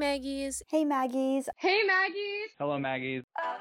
Maggies. Hey, Maggies. Hey, Maggies. Hello, Maggies. Are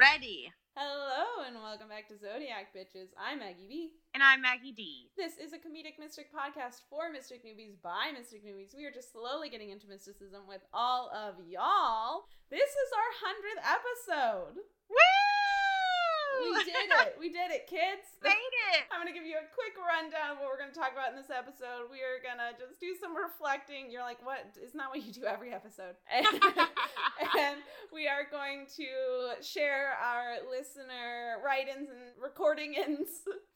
ready. Hello and welcome back to Zodiac Bitches. I'm Maggie B. And I'm Maggie D. This is a comedic mystic podcast for mystic newbies by mystic newbies. We are just slowly getting into mysticism with all of y'all. This is our 100th episode. Woo! We did it. We did it, kids. Made it. I'm going to give you a quick rundown of what we're going to talk about in this episode. We are going to just do some reflecting. You're like, what? Isn't that what you do every episode? And, and we are going to share our listener write ins and recording ins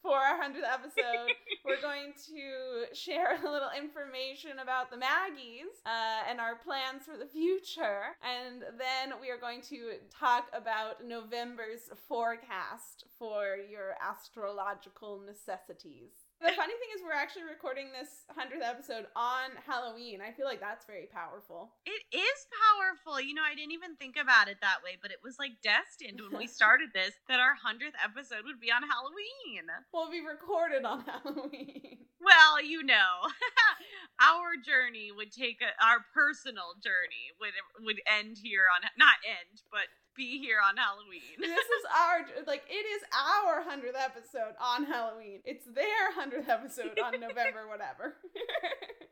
for our 100th episode. We're going to share a little information about the Maggies uh, and our plans for the future. And then we are going to talk about November's forecast for your astrological necessities. The funny thing is, we're actually recording this 100th episode on Halloween. I feel like that's very powerful. It is powerful. You know, I didn't even think about it that way, but it was like destined when we started this that our 100th episode would be on Halloween. Well, we recorded on Halloween. Well, you know, our journey would take a, our personal journey would would end here on not end, but be here on Halloween. this is our like it is our 100th episode on Halloween. It's their 100th episode on November whatever.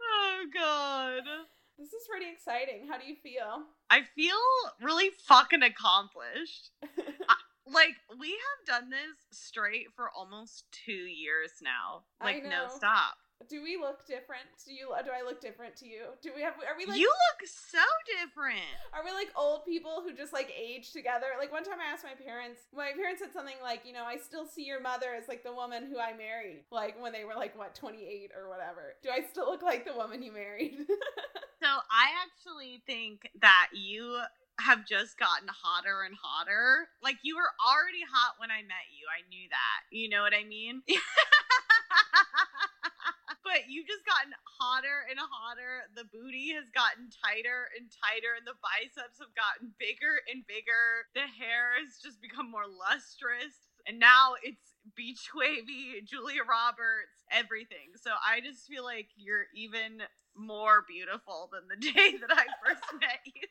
oh god. This is pretty exciting. How do you feel? I feel really fucking accomplished. like we have done this straight for almost 2 years now. I Like no stop. Do we look different? Do you do I look different to you? Do we have are we like you look so different. Are we like old people who just like age together? Like one time I asked my parents, my parents said something like, you know, I still see your mother as like the woman who I married, like when they were like, what, 28 or whatever. Do I still look like the woman you married? So I actually think that you have just gotten hotter and hotter. Like you were already hot when I met you. I knew that. You know what I mean? you've just gotten hotter and hotter. The booty has gotten tighter and tighter, and the biceps have gotten bigger and bigger. The hair has just become more lustrous. And now it's beach wavy, Julia Roberts, everything. So I just feel like you're even more beautiful than the day that I first met you.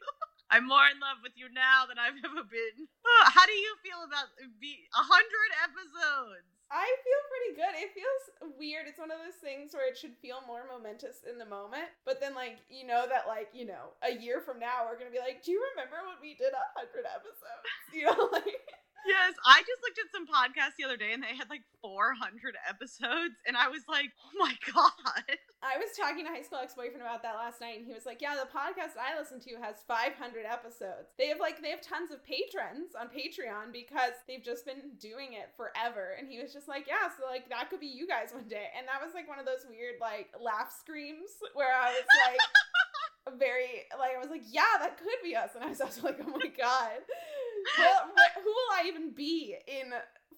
I'm more in love with you now than I've ever been. How do you feel about be a hundred episodes? I feel pretty good. It feels weird. It's one of those things where it should feel more momentous in the moment, but then like you know that like you know a year from now we're gonna be like, do you remember when we did a hundred episodes? You know, like Yes, I just looked at some podcasts the other day and they had like 400 episodes, and I was like, oh my god. I was talking to high school ex boyfriend about that last night, and he was like, "Yeah, the podcast I listen to has 500 episodes. They have like they have tons of patrons on Patreon because they've just been doing it forever." And he was just like, "Yeah, so like that could be you guys one day." And that was like one of those weird like laugh screams where I was like. Very like I was like, yeah, that could be us, and I was also like, oh my god, well, what, who will I even be in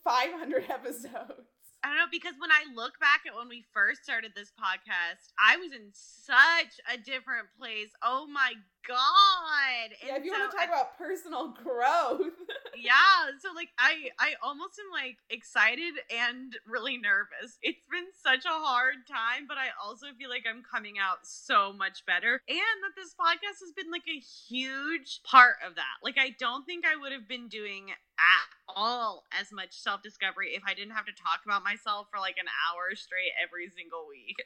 500 episodes? I don't know because when I look back at when we first started this podcast, I was in such a different place. Oh my god! Yeah, if you so want to talk I- about personal growth, yeah, so like I I almost am like excited and really nervous. It's been such a hard time, but I also feel like I'm coming out so much better, and that this podcast has been like a huge part of that. Like I don't think I would have been doing at all as much self discovery if I didn't have to talk about myself for like an hour straight every single week.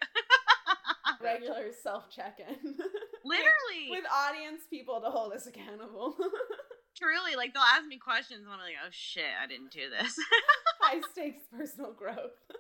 regular self check in. Literally, with audience people to hold us accountable. truly, like they'll ask me questions and I'm like, oh shit, I didn't do this. High stakes personal growth.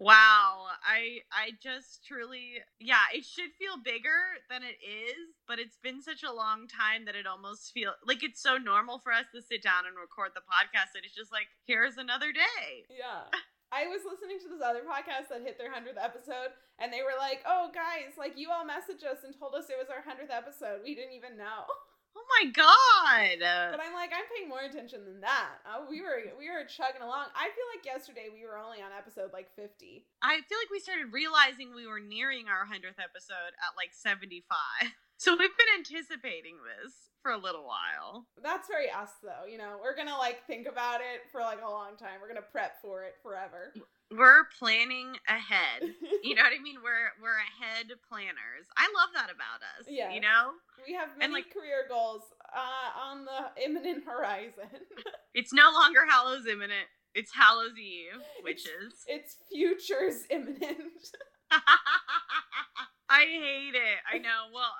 Wow, I I just truly yeah, it should feel bigger than it is, but it's been such a long time that it almost feel like it's so normal for us to sit down and record the podcast that it's just like here's another day. Yeah. I was listening to this other podcast that hit their 100th episode, and they were like, oh, guys, like, you all messaged us and told us it was our 100th episode. We didn't even know. Oh my god! But I'm like, I'm paying more attention than that. Uh, we were we were chugging along. I feel like yesterday we were only on episode like 50. I feel like we started realizing we were nearing our 100th episode at like 75. So we've been anticipating this for a little while. That's very us, though. You know, we're gonna like think about it for like a long time. We're gonna prep for it forever. We're planning ahead. You know what I mean? We're we're ahead planners. I love that about us. Yes. You know? we have many And, like- career goals uh, on the imminent horizon. It's no longer Hallows imminent. It's Hallows Eve, witches. it's futures imminent. I hate it. I know. Well,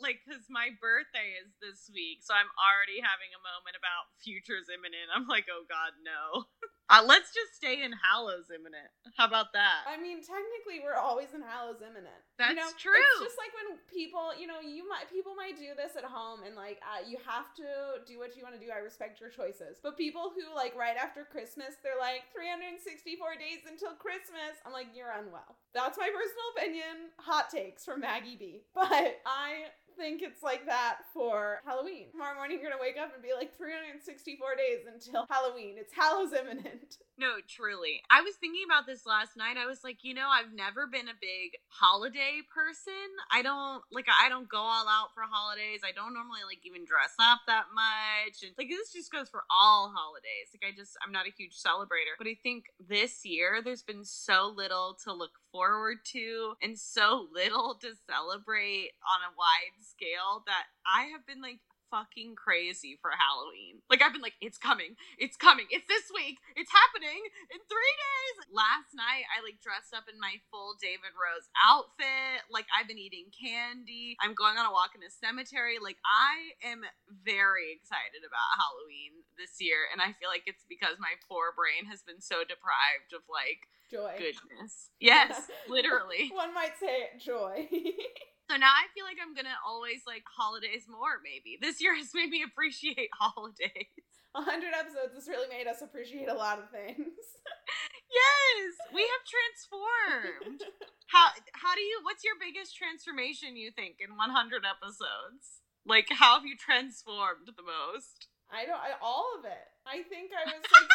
like, because my birthday is this week, so I'm already having a moment about futures imminent. I'm like, oh God, no. Uh, let's just stay in Hallows imminent. How about that? I mean, technically, we're always in Hallows imminent. That's you know, true. It's just like when people, you know, you might people might do this at home, and like uh, you have to do what you want to do. I respect your choices, but people who like right after Christmas, they're like 364 days until Christmas. I'm like, you're unwell. That's my personal opinion. Hot takes from Maggie B. But I think it's like that for Halloween. Tomorrow morning, you're gonna wake up and be like 364 days until Halloween. It's Hallows imminent. No, truly. I was thinking about this last night. I was like, you know, I've never been a big holiday person. I don't like I don't go all out for holidays. I don't normally like even dress up that much. And like this just goes for all holidays. Like I just I'm not a huge celebrator. But I think this year there's been so little to look forward to and so little to celebrate on a wide scale that I have been like fucking crazy for Halloween. Like I've been like, it's coming, it's coming, it's this week, it's happening in three days. Last night I like dressed up in my full David Rose outfit. Like I've been eating candy. I'm going on a walk in a cemetery. Like I am very excited about Halloween this year, and I feel like it's because my poor brain has been so deprived of like Joy. goodness. Yes, literally. One might say joy. So now I feel like I'm gonna always like holidays more. Maybe this year has made me appreciate holidays. A hundred episodes has really made us appreciate a lot of things. Yes, we have transformed. How how do you? What's your biggest transformation you think in 100 episodes? Like how have you transformed the most? I don't. I, all of it. I think I was like.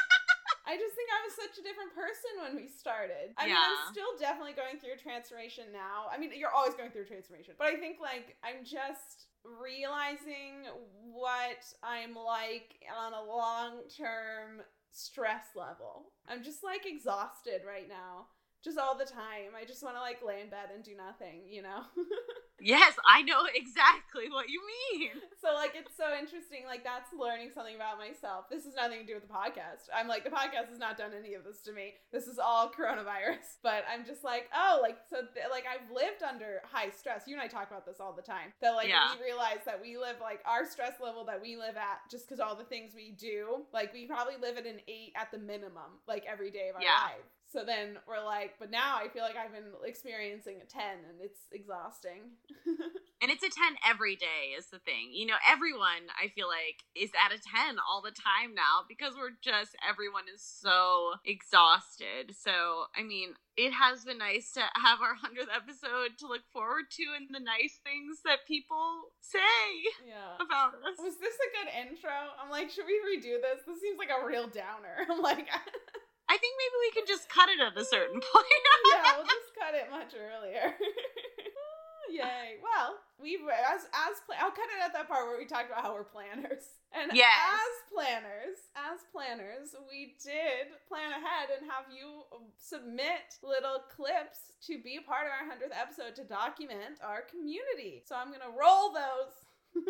I just think I was such a different person when we started. I mean, I'm still definitely going through a transformation now. I mean, you're always going through a transformation, but I think like I'm just realizing what I'm like on a long term stress level. I'm just like exhausted right now. Just all the time. I just want to like lay in bed and do nothing, you know? Yes, I know exactly what you mean. So like it's so interesting. Like that's learning something about myself. This has nothing to do with the podcast. I'm like the podcast has not done any of this to me. This is all coronavirus. But I'm just like oh like so th- like I've lived under high stress. You and I talk about this all the time. That like Yeah. we realize that we live like our stress level that we live at just because all the things we do. Like we probably live at an eight at the minimum like every day of our Yeah. life. So then we're like, but now I feel like I've been experiencing a 10 and it's exhausting. And it's a 10 every day is the thing. You know, everyone I feel like is at a 10 all the time now because we're just everyone is so exhausted. So, I mean, it has been nice to have our 100th episode to look forward to and the nice things that people say yeah. about us. Was this a good intro? I'm like, should we redo this? This seems like a real downer. I'm like, I think maybe we can just cut it at a certain point. yeah, we'll just cut it much earlier. Yay! Well, we as as pla- I'll cut it at that part where we talked about how we're planners. And Yes. as planners, as planners, we did plan ahead and have you submit little clips to be a part of our hundredth episode to document our community. So I'm gonna roll those.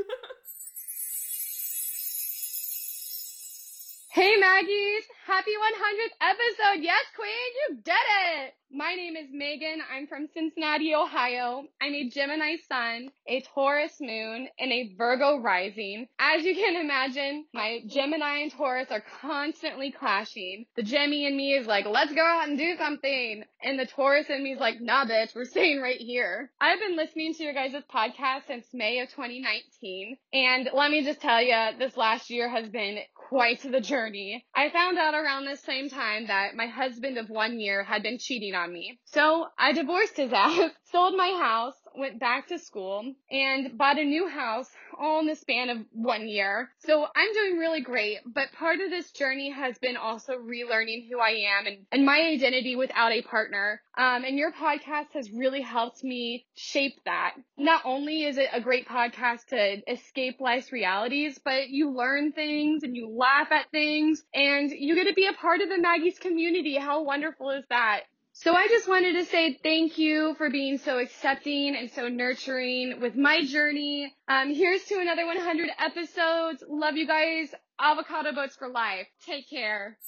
Hey Maggies! Happy 100th episode! Yes, Queen, you did it! My name is Megan. I'm from Cincinnati, Ohio. I'm a Gemini sun, a Taurus moon, and a Virgo rising. As you can imagine, my Gemini and Taurus are constantly clashing. The Gemmy in me is like, let's go out and do something. And the Taurus in me is like, nah bitch, we're staying right here. I've been listening to your guys' podcast since May of 2019. And let me just tell you, this last year has been quite the journey. I found out around the same time that my husband of one year had been cheating on me. So I divorced his ass, sold my house, went back to school, and bought a new house all in the span of one year. So I'm doing really great, but part of this journey has been also relearning who I am and, and my identity without a partner. Um, and your podcast has really helped me shape that. Not only is it a great podcast to escape life's realities, but you learn things and you laugh at things and you get to be a part of the Maggie's community. How wonderful is that? So I just wanted to say thank you for being so accepting and so nurturing with my journey. Um, here's to another 100 episodes. Love you guys. Avocado boats for life. Take care.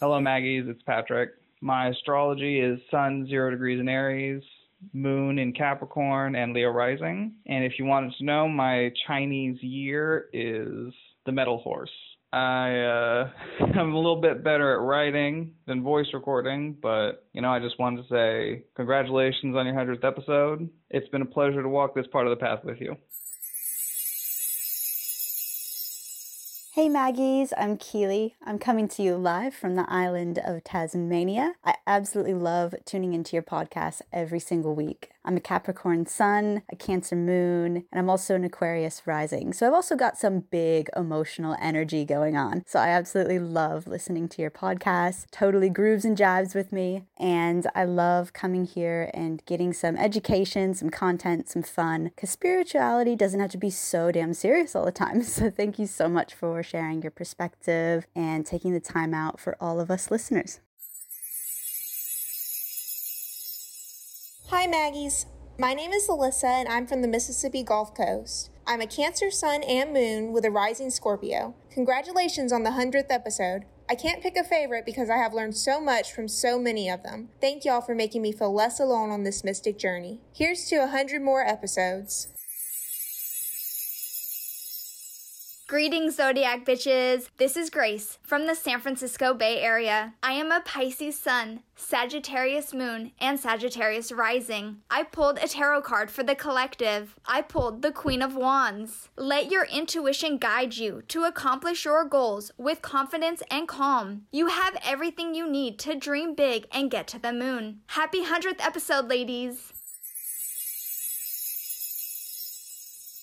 Hello, Maggies. It's Patrick. My astrology is Sun zero degrees in Aries, Moon in Capricorn, and Leo rising. And if you wanted to know, my Chinese year is the metal horse. I uh, I'm a little bit better at writing than voice recording, but you know, I just wanted to say congratulations on your hundredth episode. It's been a pleasure to walk this part of the path with you. Hey Maggies, I'm Keely. I'm coming to you live from the island of Tasmania. I absolutely love tuning into your podcast every single week. I'm a Capricorn sun, a Cancer moon, and I'm also an Aquarius rising. So I've also got some big emotional energy going on. So I absolutely love listening to your podcast. Totally grooves and jives with me. And I love coming here and getting some education, some content, some fun. Because spirituality doesn't have to be so damn serious all the time. So thank you so much for sharing your perspective and taking the time out for all of us listeners. Hi, Maggies. My name is Alyssa, and I'm from the Mississippi Gulf Coast. I'm a Cancer Sun and Moon with a rising Scorpio. Congratulations on the 100th episode. I can't pick a favorite because I have learned so much from so many of them. Thank y'all for making me feel less alone on this mystic journey. Here's to a 100 more episodes. Greetings, Zodiac bitches. This is Grace from the San Francisco Bay Area. I am a Pisces Sun, Sagittarius Moon, and Sagittarius Rising. I pulled a tarot card for the collective. I pulled the Queen of Wands. Let your intuition guide you to accomplish your goals with confidence and calm. You have everything you need to dream big and get to the moon. Happy 100th episode, ladies.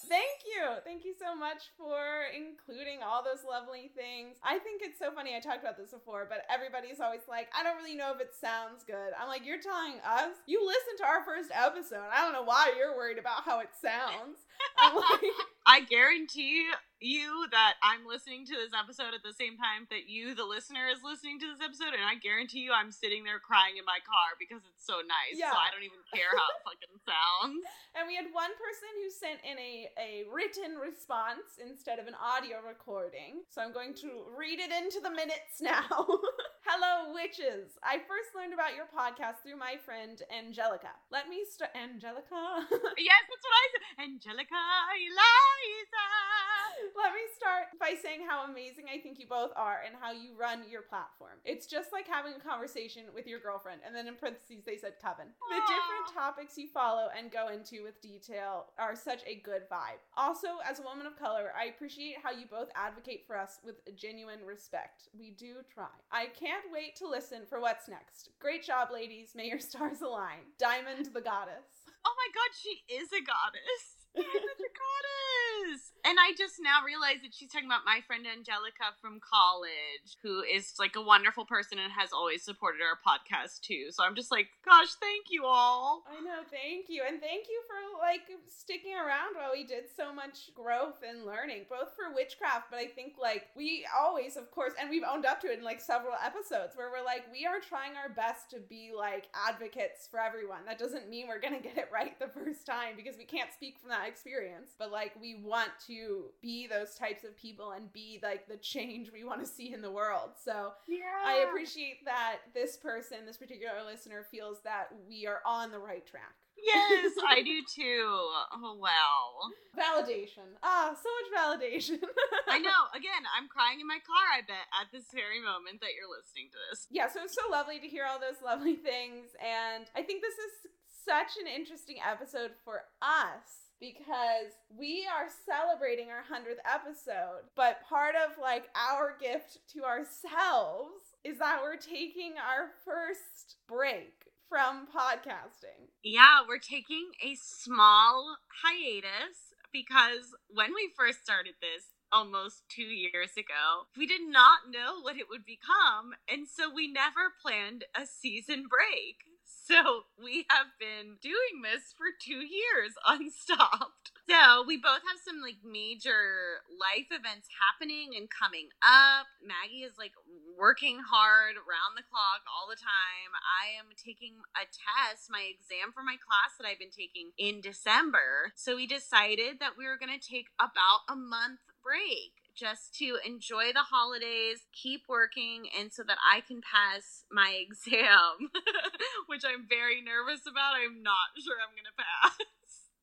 Thank you. Thank you so much for including all those lovely things. I think it's so funny. I talked about this before, but everybody's always like, I don't really know if it sounds good. I'm like, you're telling us? You listened to our first episode. I don't know why you're worried about how it sounds. I'm like, I guarantee you that I'm listening to this episode at the same time that you, the listener, is listening to this episode, and I guarantee you I'm sitting there crying in my car because it's so nice. Yeah. So I don't even care how it fucking sounds. and we had one person who sent in a, a written response instead of an audio recording. So I'm going to read it into the minutes now. Hello, witches. I first learned about your podcast through my friend Angelica. Let me start. Angelica? yes, that's what I said. Angelica Eliza. Let me start by saying how amazing I think you both are and how you run your platform. It's just like having a conversation with your girlfriend, and then in parentheses they said coven. The different topics you follow and go into with detail are such a good vibe. Also, as a woman of color, I appreciate how you both advocate for us with genuine respect. We do try. I can't wait to listen for what's next. Great job, ladies. May your stars align. Diamond the goddess. Oh my god, she is a goddess. She's such a goddess. And I just now realized that she's talking about my friend Angelica from college, who is like a wonderful person and has always supported our podcast too. So I'm just like, gosh, thank you all. I know, thank you. And thank you for like sticking around while we did so much growth and learning, both for witchcraft, but I think like we always, of course, and we've owned up to it in like several episodes where we're like, we are trying our best to be like advocates for everyone. That doesn't mean we're gonna get it right the first time because we can't speak from that experience, but like we want to be those types of people and be like the change we want to see in the world. So Yeah. I appreciate that this person, this particular listener, feels that we are on the right track. Yes, I do too. Oh wow. Validation. Ah, so much validation. I know. Again, I'm crying in my car, I bet, at this very moment that you're listening to this. Yeah, so it's so lovely to hear all those lovely things. And I think this is such an interesting episode for us because we are celebrating our 100th episode, but part of like our gift to ourselves is that we're taking our first break from podcasting. Yeah, we're taking a small hiatus because when we first started this, almost two years ago, we did not know what it would become. And so we never planned a season break. So we have been doing this for two years unstopped. So we both have some like major life events happening and coming up. Maggie is like working hard around the clock all the time. I am taking a test, my exam for my class that I've been taking in December. So we decided that we were going to take about a month break just to enjoy the holidays, keep working, and so that I can pass my exam, which I'm very nervous about. I'm not sure I'm going to pass.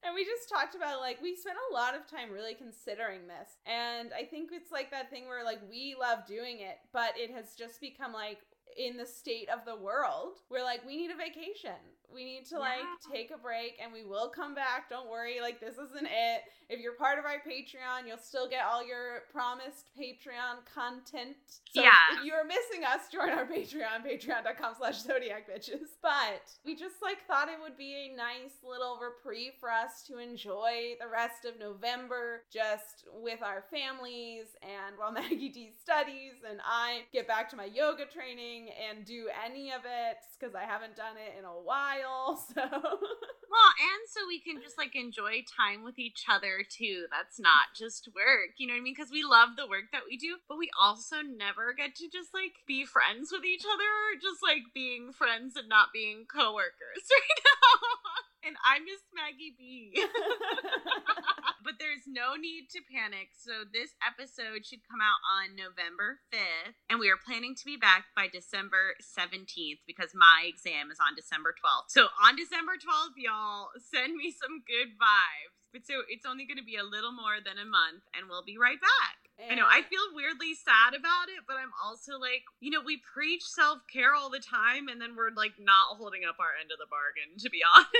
And we just talked about like we spent a lot of time really considering this. And I think it's like that thing where like we love doing it, but it has just become like in the state of the world, we're like, we need a vacation. We need to like Yeah. take a break and we will come back. Don't worry. Like, this isn't it. If you're part of our Patreon, you'll still get all your promised Patreon content. So Yeah. if you're missing us, join our Patreon, patreon.com slash zodiac bitches. But we just like thought it would be a nice little reprieve for us to enjoy the rest of November just with our families and while Maggie D studies and I get back to my yoga training and do any of it because I haven't done it in a while. So Well, and so we can just like enjoy time with each other too. That's not just work, you know what I mean? Because we love the work that we do, but we also never get to just like be friends with each other just like being friends and not being coworkers right now. And I miss Maggie B. but there's no need to panic. So this episode should come out on November 5th, and we are planning to be back by December 17th because my exam is on December 12th. So on December 12th, y'all, send me some good vibes. But so it's only going to be a little more than a month, and we'll be right back. I know I feel weirdly sad about it, but I'm also like, you know, we preach self care all the time, and then we're like not holding up our end of the bargain, to be honest.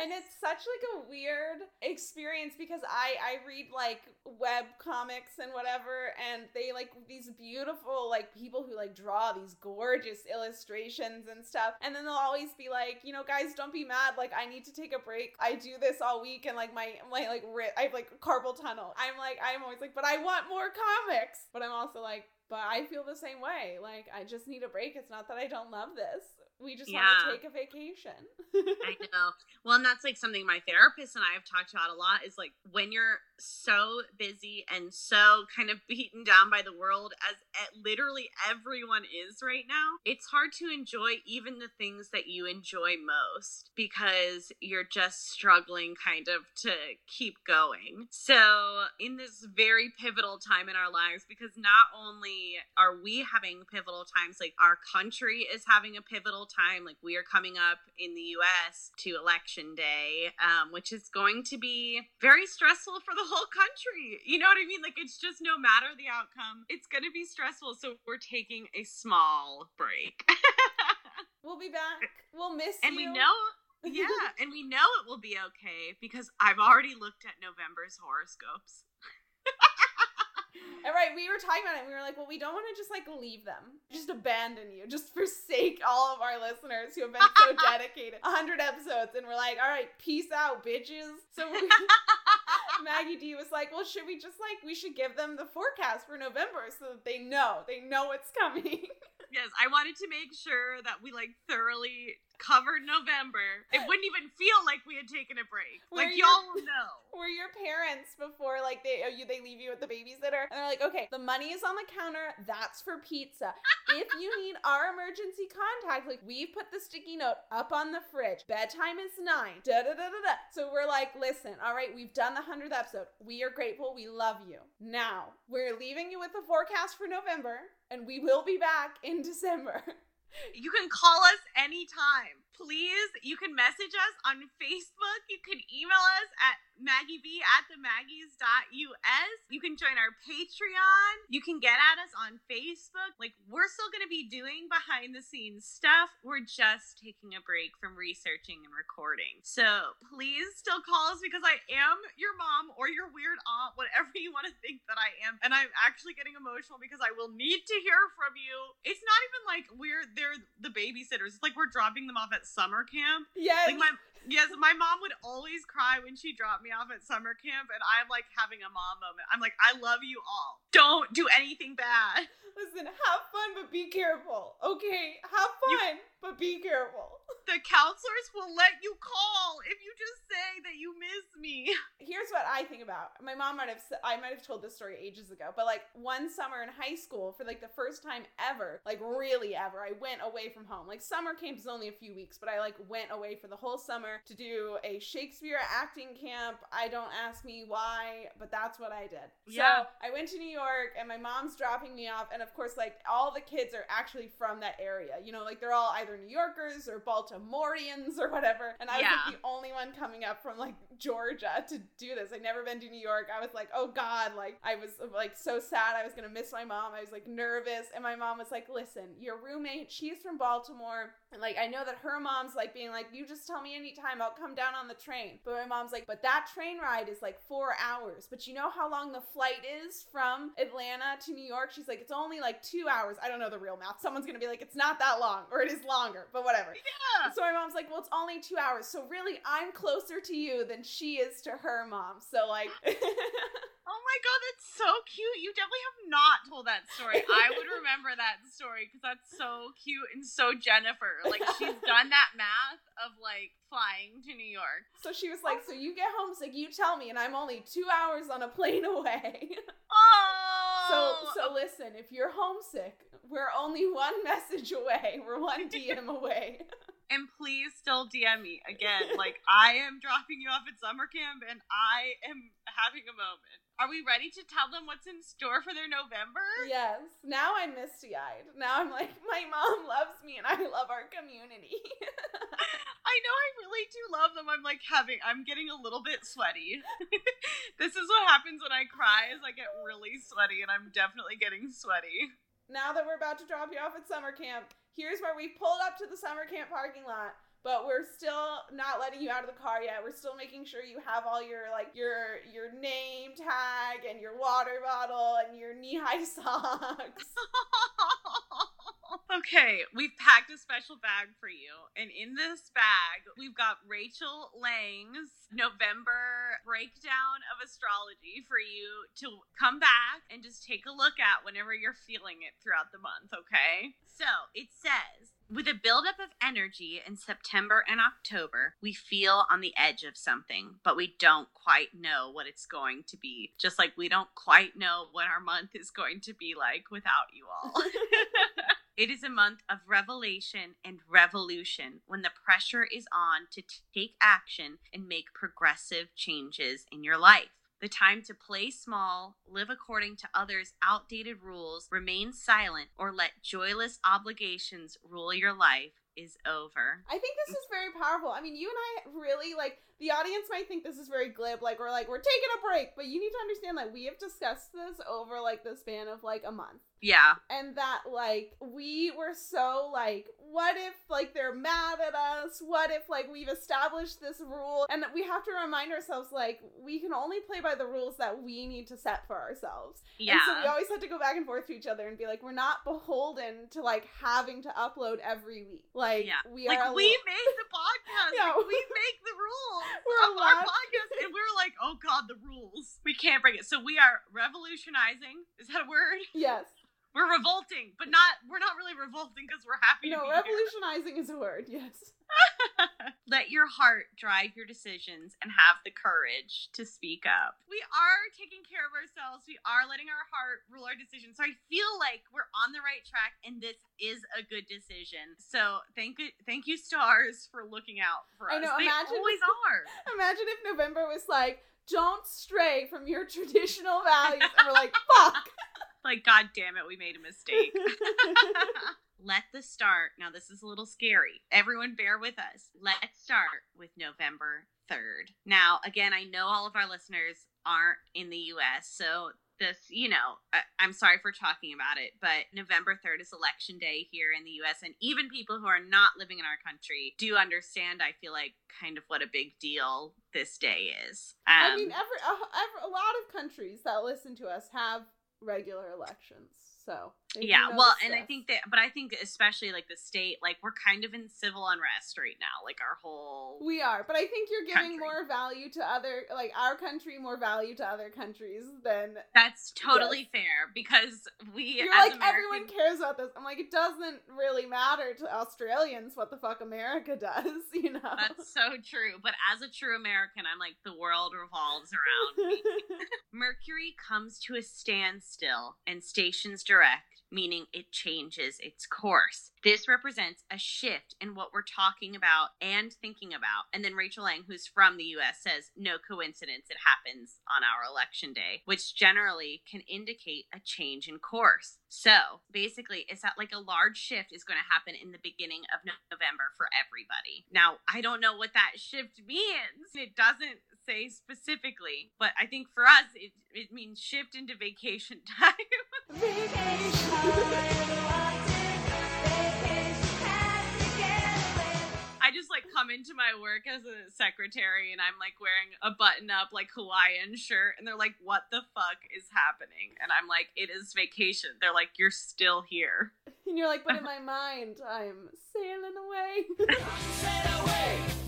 and it's such like a weird experience because I I read like web comics and whatever and they like these beautiful like people who like draw these gorgeous illustrations and stuff and then they'll always be like you know guys don't be mad like I need to take a break I do this all week and like my my like ri- I have like carpal tunnel I'm like I'm always like but I want more comics. But I'm also like but I feel the same way. Like I just need a break. It's not that I don't love this we just want to take a vacation I know. Well, and that's like something my therapist and I have talked about a lot is like when you're so busy and so kind of beaten down by the world as literally everyone is right now, it's hard to enjoy even the things that you enjoy most because you're just struggling kind of to keep going. So, in this very pivotal time in our lives, because not only are we having pivotal times, like our country is having a pivotal time, like we are coming up in the US to election day, um, which is going to be very stressful for the whole country. You know what I mean? Like, it's just no matter the outcome, it's going to be stressful. So, we're taking a small break. we'll be back we'll miss and you And we know. Yeah, and we know it will be okay because I've already looked at November's horoscopes. All right, we were talking about it. and We were like, well, we don't want to just like leave them, just abandon you, just forsake all of our listeners who have been so dedicated. 100 episodes, and we're like, all right, peace out, bitches. So we, Maggie D was like, well, should we just like, we should give them the forecast for November so that they know, they know what's coming. Yes, I wanted to make sure that we like thoroughly covered November. It wouldn't even feel like we had taken a break. Were like y'all know. Were your parents before like they oh, you they leave you with the babysitter and they're like, okay, the money is on the counter. That's for pizza. if you need our emergency contact, like we've put the sticky note up on the fridge. Bedtime is nine. Da da da da da. So we're like, listen, all right, we've done the hundredth episode. We are grateful. We love you. Now we're leaving you with the forecast for November, and we will be back in December. You can call us anytime. Please, you can message us on Facebook. You can email us at Maggie B at the Maggies.us. You can join our Patreon. You can get at us on Facebook. Like, we're still going to be doing behind the scenes stuff. We're just taking a break from researching and recording. So please still call us because I am your mom or your weird aunt, whatever you want to think that I am. And I'm actually getting emotional because I will need to hear from you. It's not even like we're they're the babysitters. It's like we're dropping them off at summer camp. Yeah. Like my yes, my mom would always cry when she dropped me off at summer camp, and I'm like having a mom moment. I'm like, I love you all. Don't do anything bad. Listen, have fun, but be careful. Okay, have fun, but be careful. The counselors will let you call if you just say that you miss me. Here's what I think about. My mom might have I might have told this story ages ago, but like one summer in high school for like the first time ever, like really ever, I went away from home. Like summer camp is only a few weeks, but I like went away for the whole summer to do a Shakespeare acting camp. I don't ask me why, but that's what I did. Yeah. So I went to New York and my mom's dropping me off and of course like all the kids are actually from that area. You know, like they're all either New Yorkers or Baltimoreans or whatever. And I was Yeah. like the only one coming up from like Georgia to do this. I'd never been to New York. I was like, oh God, like I was like so sad. I was gonna miss my mom. I was like nervous. And my mom was like, listen, your roommate, she's from Baltimore. And like I know that her mom's like being like, you just tell me anytime, I'll come down on the train. But my mom's like, but that train ride is like four hours. But you know how long the flight is from Atlanta to New York? She's like, it's only like two hours. I don't know the real math. Someone's gonna be like, it's not that long, or it is longer, but whatever. Yeah. So my mom's like, well, it's only two hours. So really, I'm closer to you than she is to her mom. So like, Oh my god, that's so cute. You definitely have not told that story. I would remember that story because that's so cute and so Jennifer. Like she's done that math of like flying to New York. so she was like, so you get homesick, you tell me, and I'm only two hours on a plane away. Oh. so so listen, if you're homesick, we're only one message away. We're one DM away. and please still DM me again. Like I am dropping you off at summer camp and I am having a moment. Are we ready to tell them what's in store for their November? yes. Now I'm misty eyed. Now I'm like, my mom loves me and I love our community. I know I really do love them. I'm like having I'm getting a little bit sweaty. this is what happens when I cry is I get really sweaty and I'm definitely getting sweaty. now that we're about to drop you off at summer camp, here's where we pulled up to the summer camp parking lot. But we're still not letting you out of the car yet. We're still making sure you have all your like your your name tag and your water bottle and your knee-high socks. okay, we've packed a special bag for you. And in this bag, we've got Rachel Lang's November breakdown of astrology for you to come back and just take a look at whenever you're feeling it throughout the month, okay? So it says, with a buildup of energy in September and October, we feel on the edge of something, but we don't quite know what it's going to be. Just like we don't quite know what our month is going to be like without you all. It is a month of revelation and revolution when the pressure is on to t- take action and make progressive changes in your life. The time to play small, live according to others' outdated rules, remain silent, or let joyless obligations rule your life is over. I think this is very powerful. I mean, you and I really like the audience might think this is very glib, like we're like we're taking a break, but you need to understand that we have discussed this over like the span of like a month. Yeah. and that like we were so like what if like they're mad at us what if like we've established this rule and we have to remind ourselves like we can only play by the rules that we need to set for ourselves Yeah. and so we always have to go back and forth to each other and be like we're not beholden to like having to upload every week like yeah. we like are we make the podcast. Yeah, like, we- make the rules We're of our podcast, and we're like, oh god, the rules. We can't break it. So we are revolutionizing. Is that a word? yes We're revolting, but not. We're not really revolting because we're happy no to be revolutionizing is a word yes Let your heart drive your decisions and have the courage to speak up. We are taking care of ourselves. We are letting our heart rule our decisions. So I feel like we're on the right track and this is a good decision. So thank you thank you stars for looking out for us. I know, they imagine- always are. imagine if november was like don't stray from your traditional values and we're like fuck Like god damn it, we made a mistake. let the start. Now, this is a little scary. Everyone, bear with us. Let's start with November 3rd. Now, again, I know all of our listeners aren't in the US, so this, you know, I, am sorry for talking about it, but November 3rd is election day here in the US. And even people who are not living in our country do understand, I feel like, kind of what a big deal this day is. Um, I mean, every, a, a lot of countries that listen to us have regular elections. So yeah, well, and I think that, but I think especially like the state, like we're kind of in civil unrest right now, like our whole. We are, but I think you're giving country. more value to other, like our country, more value to other countries than. That's totally fair because we. You're like American... everyone cares about this. I'm like it doesn't really matter to Australians what the fuck America does, you know. That's so true, but as a true American, I'm like the world revolves around me. Mercury comes to a standstill and stations direct, meaning it changes its course. This represents a shift in what we're talking about and thinking about. And then Rachel Lang, who's from the US, says, no coincidence, it happens on our election day, which generally can indicate a change in course. So basically, it's that like a large shift is going to happen in the beginning of November for everybody. Now, I don't know what that shift means. It doesn't say specifically, but I think for us, it, it means shift into vacation time. vacation. Come into my work as a secretary and I'm like wearing a button up like Hawaiian shirt and they're like, what the fuck is happening? And I'm like, it is vacation. They're like, you're still here. And you're like, but in my mind, I'm sailing away.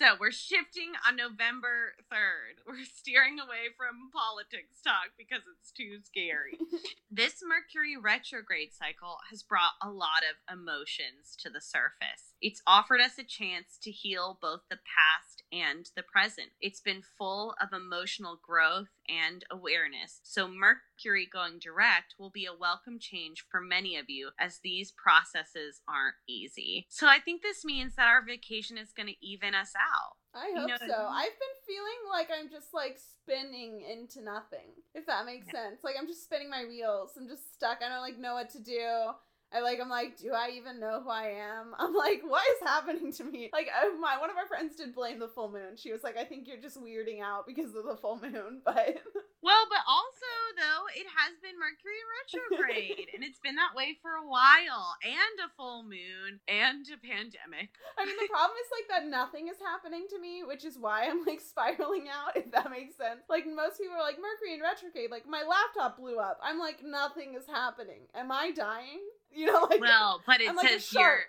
so we're shifting on November 3rd. We're steering away from politics talk because it's too scary. this Mercury retrograde cycle has brought a lot of emotions to the surface. It's offered us a chance to heal both the past and the present. It's been full of emotional growth and awareness. So, Mercury going direct will be a welcome change for many of you as these processes aren't easy. So, I think this means that our vacation is going to even us out. I hope you know so. I? I've been feeling like I'm just like spinning into nothing, if that makes yeah. sense. Like I'm just spinning my wheels. I'm just stuck. I don't like know what to do. I like I'm like, do I even know who I am? I'm like, what is happening to me? Like my one of our friends did blame the full moon. She was like, I think you're just weirding out because of the full moon, but Well, but also though, it has been Mercury retrograde and it's been that way for a while and a full moon and a pandemic. I mean, the problem is like that nothing is happening to me, which is why I'm like spiraling out if that makes sense. Like most people are like Mercury in retrograde, like my laptop blew up. I'm like nothing is happening. Am I dying? You know, like well, but it says your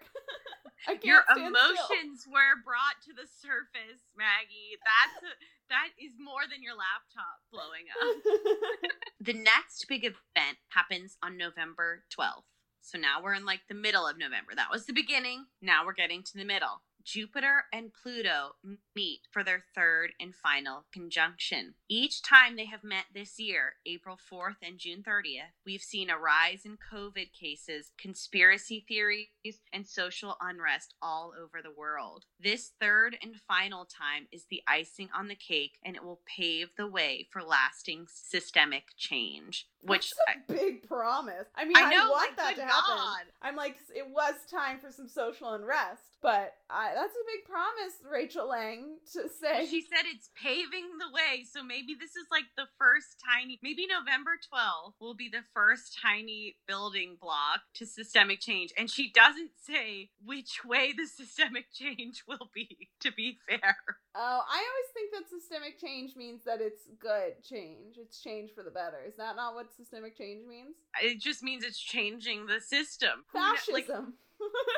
your emotions still. were brought to the surface, Maggie. That's that is more than your laptop blowing up. the next big event happens on November 12th. So now we're in like the middle of November. That was the beginning. Now we're getting to the middle. Jupiter and Pluto meet for their third and final conjunction. Each time they have met this year, April 4th and June 30th, we've seen a rise in COVID cases, conspiracy theories, and social unrest all over the world. This third and final time is the icing on the cake, and it will pave the way for lasting systemic change. Which I, big promise. I mean, I, know, I want like, that to happen. God. I'm like, it was time for some social unrest, but I, that's a big promise, Rachel Lang, to say. She said it's paving the way, so maybe this is like the first tiny. Maybe November 12th will be the first tiny building block to systemic change, and she doesn't say which way the systemic change will be. To be fair. Oh, I always think that systemic change means that it's good change. It's change for the better. Is that not what systemic change means? It just means it's changing the system. Fascism.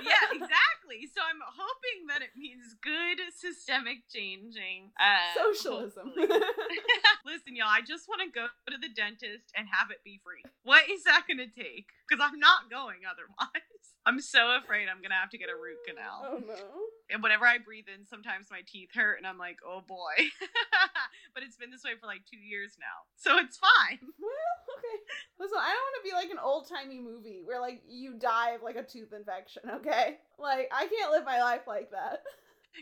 Yeah, exactly. So I'm hoping that it means good systemic changing. Uh, Socialism. Listen, y'all, I just want to go to the dentist and have it be free. What is that going to take? Because I'm not going otherwise. I'm so afraid I'm going to have to get a root canal. Oh, no. And whenever I breathe in, sometimes my teeth hurt, and I'm like, oh boy. but it's been this way for like two years now. So it's fine. Well, okay. Listen, I don't want to be like an old timey movie where like you die of like a tooth infection, okay? Like, I can't live my life like that.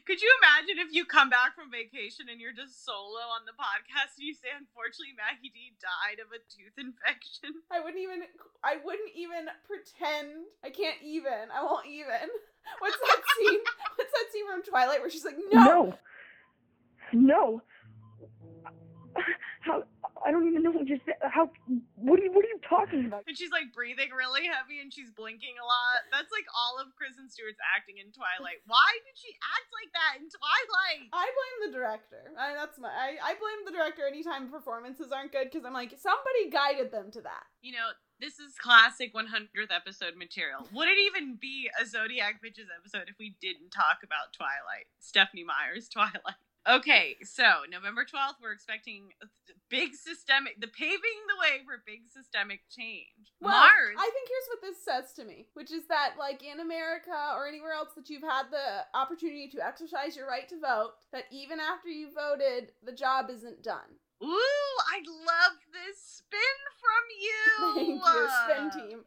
Could you imagine if you come back from vacation and you're just solo on the podcast and you say, unfortunately, Maggie D died of a tooth infection? I wouldn't even. I wouldn't even pretend. I can't even. I won't even. What's that scene? What's that scene from Twilight where she's like, "No, no, no. How? I don't even know what you said. How? What are you? What are you talking about? And she's like breathing really heavy and she's blinking a lot. That's like all of Kristen Stewart's acting in Twilight. Why did she act like that in Twilight? I blame the director. I, that's my. I, I blame the director anytime performances aren't good because I'm like somebody guided them to that. You know, this is classic 100th episode material. Would it even be a Zodiac Bitches episode if we didn't talk about Twilight? Stephenie Meyer's Twilight. Okay, so November 12th, we're expecting big systemic, the paving the way for big systemic change. Well, Mars. I think here's what this says to me, which is that, like in America or anywhere else that you've had the opportunity to exercise your right to vote, that even after you voted, the job isn't done. Ooh, I love this spin from you. Thank you, spin team.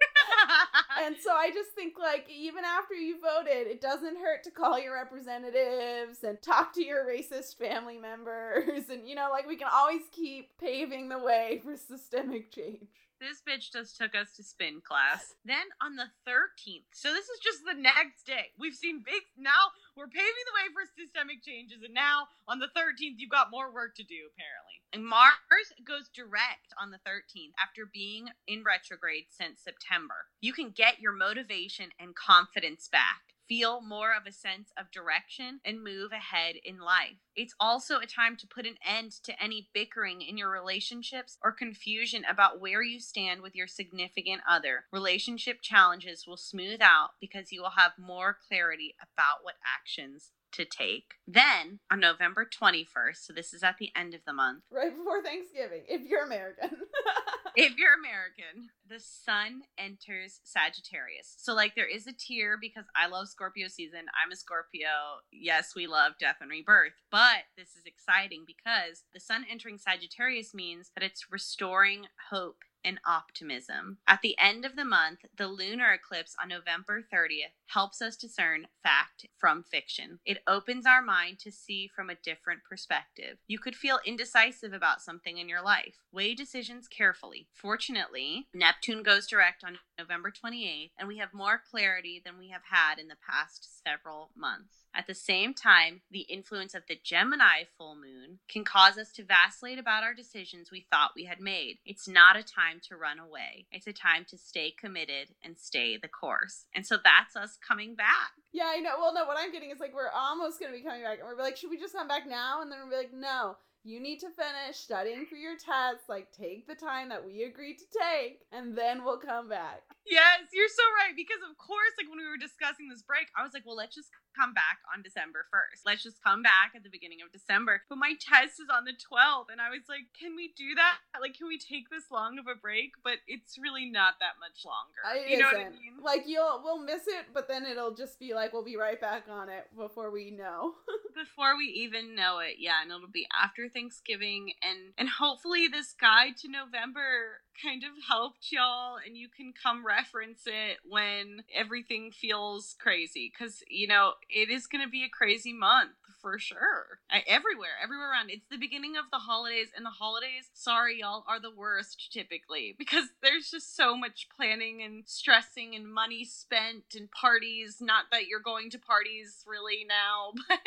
and so I just think like even after you voted, it doesn't hurt to call your representatives and talk to your racist family members and you know like we can always keep paving the way for systemic change. This bitch just took us to spin class. Then on the 13th, so this is just the next day. We've seen big, now we're paving the way for systemic changes, and now on the 13th, you've got more work to do, apparently. And Mars goes direct on the 13th after being in retrograde since September. You can get your motivation and confidence back feel more of a sense of direction and move ahead in life. It's also a time to put an end to any bickering in your relationships or confusion about where you stand with your significant other. Relationship challenges will smooth out because you will have more clarity about what actions to take. Then on November 21st, so this is at the end of the month, Right before Thanksgiving, if you're American. if you're American, the sun enters Sagittarius. So, like, there is a tier because I love Scorpio season. I'm a Scorpio. Yes, we love death and rebirth. But this is exciting because the sun entering Sagittarius means that it's restoring hope and optimism. At the end of the month, the lunar eclipse on November 30th helps us discern fact from fiction. It opens our mind to see from a different perspective. You could feel indecisive about something in your life. Weigh decisions carefully. Fortunately, Neptune goes direct on November 28th, and we have more clarity than we have had in the past several months. At the same time, the influence of the Gemini full moon can cause us to vacillate about our decisions we thought we had made. It's not a time to run away, it's a time to stay committed and stay the course. And so that's us coming back. yeah, I know. Well, no, what I'm getting is like we're almost gonna be coming back, and we're like, should we just come back now? And then we'll be like, no. You need to finish studying for your tests. Like, take the time that we agreed to take, and then we'll come back. Yes, you're so right. Because, of course, like when we were discussing this break, I was like, well, let's just come back on December 1st. Let's just come back at the beginning of December. But my test is on the 12th. And I was like, can we do that? Like, can we take this long of a break? But it's really not that much longer. I, you know what I isn't. mean? Like you'll we'll miss it, but then it'll just be like we'll be right back on it before we know. before we even know it yeah and it'll be after thanksgiving and and hopefully this guide to november kind of helped y'all and you can come reference it when everything feels crazy because you know it is going to be a crazy month for sure I, everywhere everywhere around it's the beginning of the holidays and the holidays sorry y'all are the worst typically because there's just so much planning and stressing and money spent and parties not that you're going to parties really now but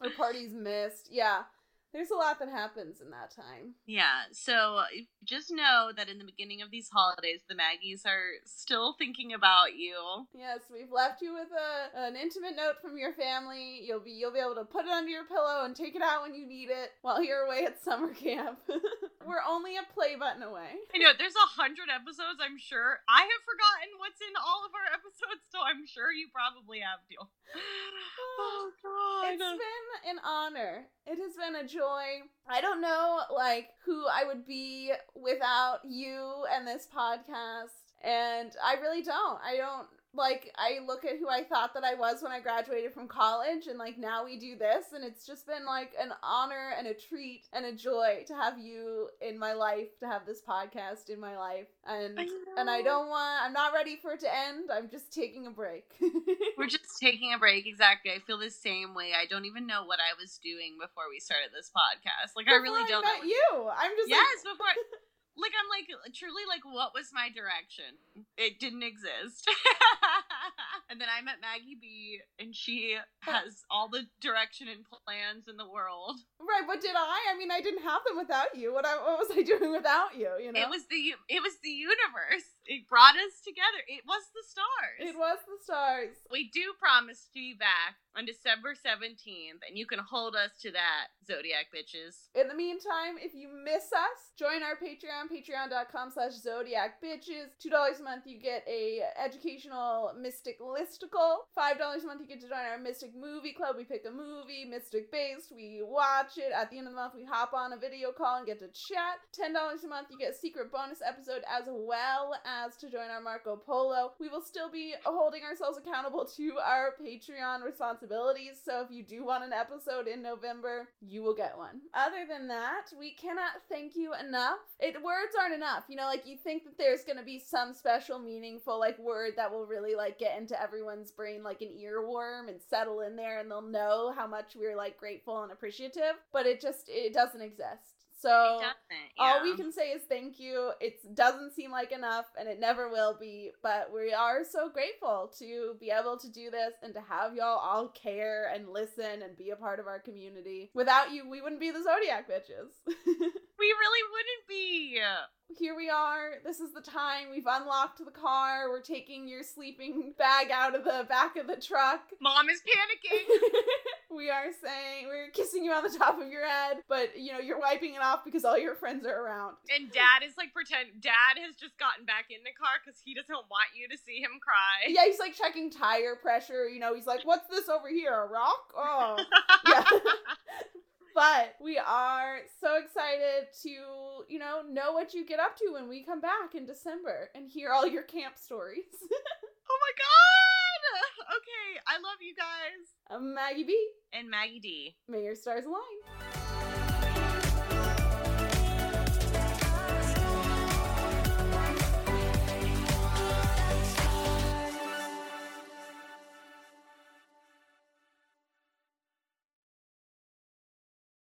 Or parties missed. Yeah. There's a lot that happens in that time. Yeah, so just know that in the beginning of these holidays, the Maggies are still thinking about you. Yes, we've left you with a an intimate note from your family. You'll be you'll be able to put it under your pillow and take it out when you need it while you're away at summer camp. We're only a play button away. I know there's a hundred episodes. I'm sure I have forgotten what's in all of our episodes, so I'm sure you probably have too. Oh God! It's been an honor. It has been a joy. I don't know like who I would be without you and this podcast. And I really don't. I don't Like I look at who I thought that I was when I graduated from college and like now we do this and it's just been like an honor and a treat and a joy to have you in my life, to have this podcast in my life. And I and I don't want I'm not ready for it to end. I'm just taking a break. We're just taking a break. Exactly. I feel the same way. I don't even know what I was doing before we started this podcast. Like I really don't met know. you. I'm just yes, like, before. Like I'm like truly like what was my direction? It didn't exist. and then I met Maggie B, and she has all the direction and plans in the world. right, but did I? I mean, I didn't have them without you. What I what was I doing without you? You know, It was the it was the universe. It brought us together. It was the stars. it was the stars. We do promise to be back on December 17th, and you can hold us to that, Zodiac bitches. In the meantime, if you miss us, join our Patreon, patreon.com slash zodiac bitches. $2 a month, you get a educational mystic listicle. $5 a month, you get to join our Mystic Movie Club. We pick a movie, mystic based, we watch it. At the end of the month, we hop on a video call and get to chat. $10 a month, you get a secret bonus episode as well as to join our Marco Polo. We will still be holding ourselves accountable to our Patreon responsibilities. So if you do want an episode in November, you will get one. Other than that, we cannot thank you enough. It words aren't enough. You know, like you think that there's gonna be some special, meaningful like word that will really like get into everyone's brain like an earworm and settle in there and they'll know how much we're like grateful and appreciative. But it just it doesn't exist. So doesn't. all we can say is thank you. It doesn't seem like enough, and it never will be, but we are so grateful to be able to do this and to have y'all all care and listen and be a part of our community. Without you, we wouldn't be the Zodiac bitches. We really wouldn't be. Here we are. This is the time. We've unlocked the car. We're taking your sleeping bag out of the back of the truck. Mom is panicking. we are saying we're kissing you on the top of your head, but you know, you're wiping it off because all your friends are around. and dad is like pretend dad has just gotten back in the car because he doesn't want you to see him cry. Yeah, he's like checking tire pressure. You know, he's like, "What's this over here? A rock?" Oh, yeah. but we are so excited to, you know, know what you get up to when we come back in December and hear all your camp stories. oh my god! Okay, I love you guys. I'm Maggie B. And Maggie D. May your stars align.